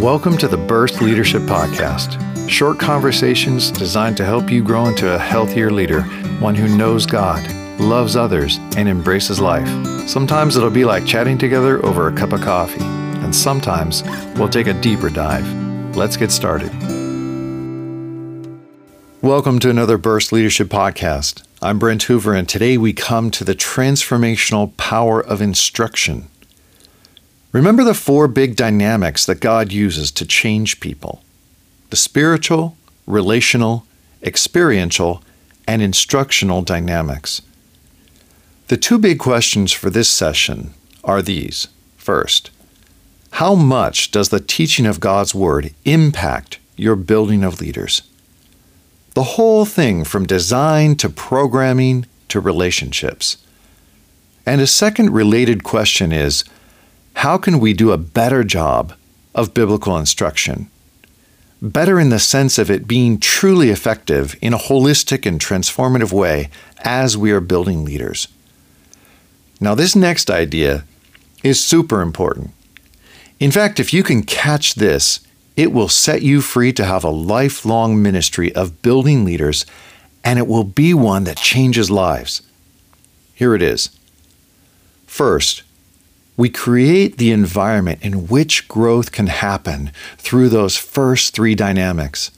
Welcome to the Burst Leadership Podcast. Short conversations designed to help you grow into a healthier leader, one who knows God, loves others, and embraces life. Sometimes it'll be like chatting together over a cup of coffee, and sometimes we'll take a deeper dive. Let's get started. Welcome to another Burst Leadership Podcast. I'm Brent Hoover, and today we come to the transformational power of instruction. Remember the four big dynamics that God uses to change people the spiritual, relational, experiential, and instructional dynamics. The two big questions for this session are these. First, how much does the teaching of God's Word impact your building of leaders? The whole thing from design to programming to relationships. And a second related question is how can we do a better job of biblical instruction? Better in the sense of it being truly effective in a holistic and transformative way as we are building leaders. Now, this next idea is super important. In fact, if you can catch this, it will set you free to have a lifelong ministry of building leaders, and it will be one that changes lives. Here it is. First, we create the environment in which growth can happen through those first three dynamics.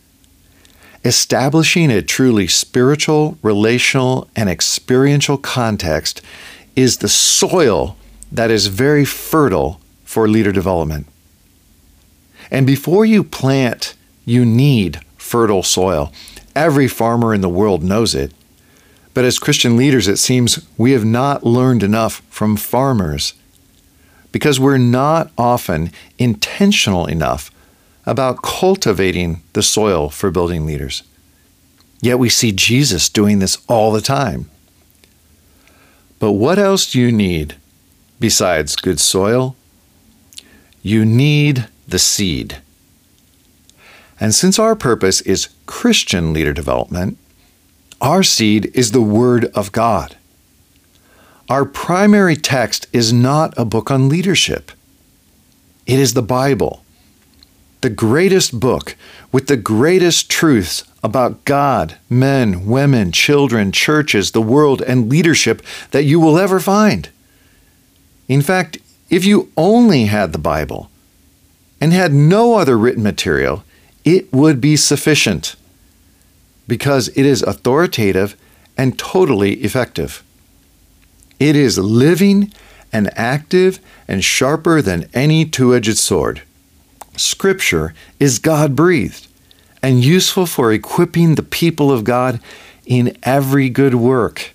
Establishing a truly spiritual, relational, and experiential context is the soil that is very fertile for leader development. And before you plant, you need fertile soil. Every farmer in the world knows it. But as Christian leaders, it seems we have not learned enough from farmers because we're not often intentional enough about cultivating the soil for building leaders. Yet we see Jesus doing this all the time. But what else do you need besides good soil? You need the seed. And since our purpose is Christian leader development, our seed is the Word of God. Our primary text is not a book on leadership, it is the Bible, the greatest book with the greatest truths about God, men, women, children, churches, the world, and leadership that you will ever find. In fact, if you only had the Bible and had no other written material, it would be sufficient because it is authoritative and totally effective. It is living and active and sharper than any two edged sword. Scripture is God breathed and useful for equipping the people of God in every good work.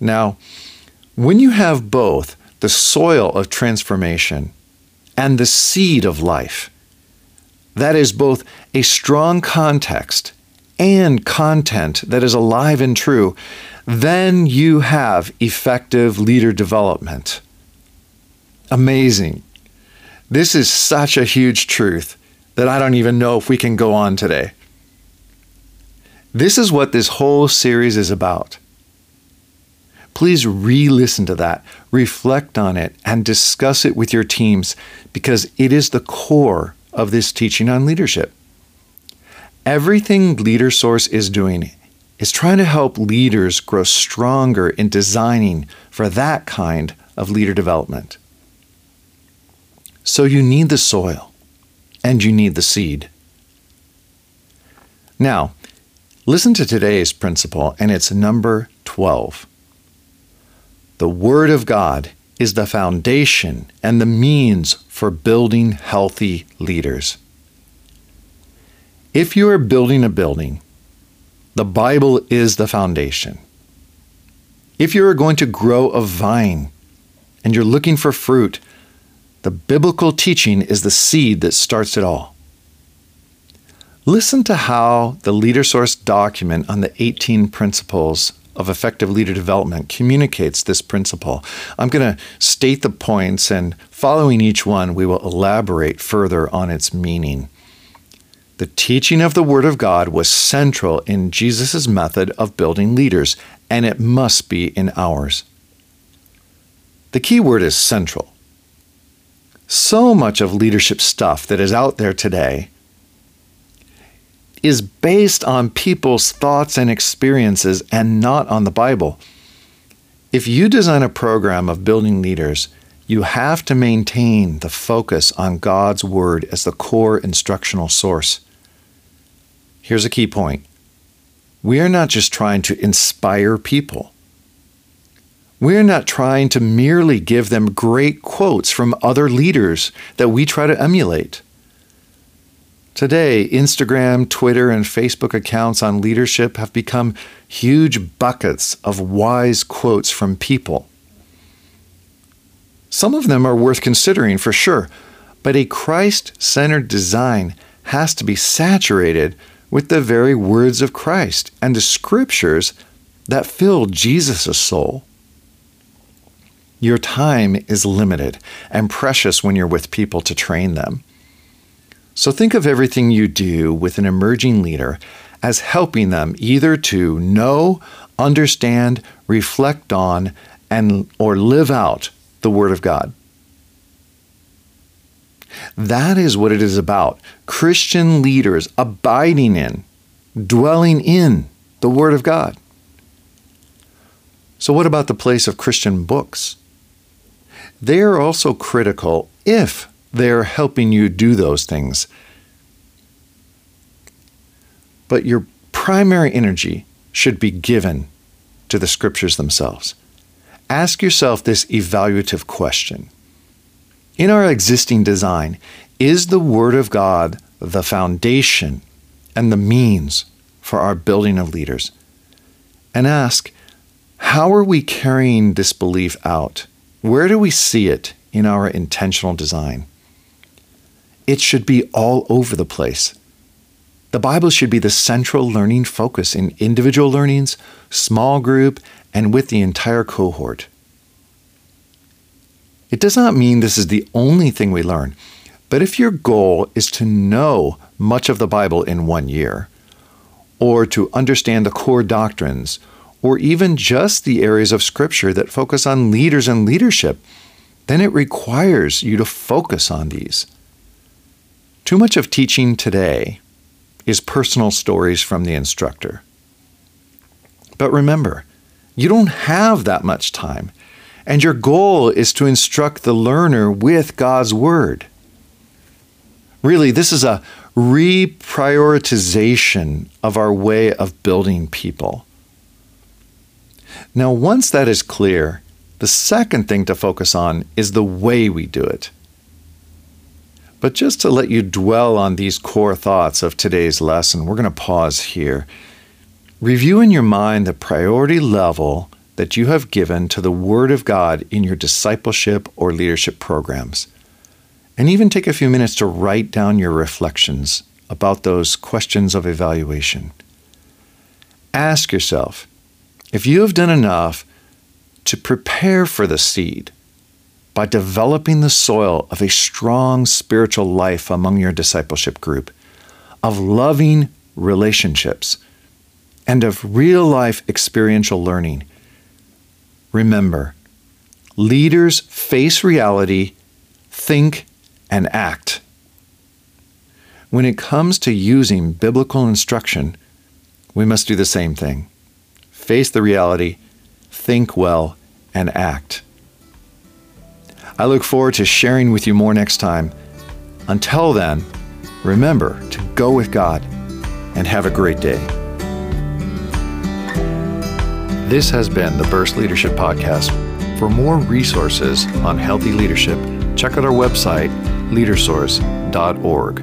Now, when you have both the soil of transformation and the seed of life, that is both a strong context and content that is alive and true, then you have effective leader development. Amazing. This is such a huge truth that I don't even know if we can go on today. This is what this whole series is about. Please re listen to that, reflect on it, and discuss it with your teams because it is the core of this teaching on leadership. Everything LeaderSource is doing is trying to help leaders grow stronger in designing for that kind of leader development. So you need the soil and you need the seed. Now, listen to today's principle, and it's number 12. The Word of God is the foundation and the means for building healthy leaders. If you are building a building, the Bible is the foundation. If you are going to grow a vine and you're looking for fruit, the biblical teaching is the seed that starts it all. Listen to how the Leader Source document on the 18 principles of effective leader development communicates this principle. I'm going to state the points, and following each one, we will elaborate further on its meaning. The teaching of the Word of God was central in Jesus' method of building leaders, and it must be in ours. The key word is central. So much of leadership stuff that is out there today is based on people's thoughts and experiences and not on the Bible. If you design a program of building leaders, you have to maintain the focus on God's Word as the core instructional source. Here's a key point we are not just trying to inspire people. We're not trying to merely give them great quotes from other leaders that we try to emulate. Today, Instagram, Twitter, and Facebook accounts on leadership have become huge buckets of wise quotes from people. Some of them are worth considering for sure, but a Christ centered design has to be saturated with the very words of Christ and the scriptures that fill Jesus' soul. Your time is limited and precious when you're with people to train them. So think of everything you do with an emerging leader as helping them either to know, understand, reflect on, and or live out the word of God. That is what it is about. Christian leaders abiding in, dwelling in the word of God. So what about the place of Christian books? They are also critical if they're helping you do those things. But your primary energy should be given to the scriptures themselves. Ask yourself this evaluative question In our existing design, is the Word of God the foundation and the means for our building of leaders? And ask, how are we carrying this belief out? Where do we see it in our intentional design? it should be all over the place. The Bible should be the central learning focus in individual learnings, small group, and with the entire cohort. It does not mean this is the only thing we learn, but if your goal is to know much of the Bible in one year, or to understand the core doctrines, or even just the areas of Scripture that focus on leaders and leadership, then it requires you to focus on these. Too much of teaching today is personal stories from the instructor. But remember, you don't have that much time, and your goal is to instruct the learner with God's Word. Really, this is a reprioritization of our way of building people. Now, once that is clear, the second thing to focus on is the way we do it. But just to let you dwell on these core thoughts of today's lesson, we're going to pause here. Review in your mind the priority level that you have given to the Word of God in your discipleship or leadership programs. And even take a few minutes to write down your reflections about those questions of evaluation. Ask yourself if you have done enough to prepare for the seed by developing the soil of a strong spiritual life among your discipleship group, of loving relationships, and of real life experiential learning. Remember, leaders face reality, think, and act. When it comes to using biblical instruction, we must do the same thing face the reality, think well, and act. I look forward to sharing with you more next time. Until then, remember to go with God and have a great day. This has been the Burst Leadership Podcast. For more resources on healthy leadership, check out our website, leadersource.org.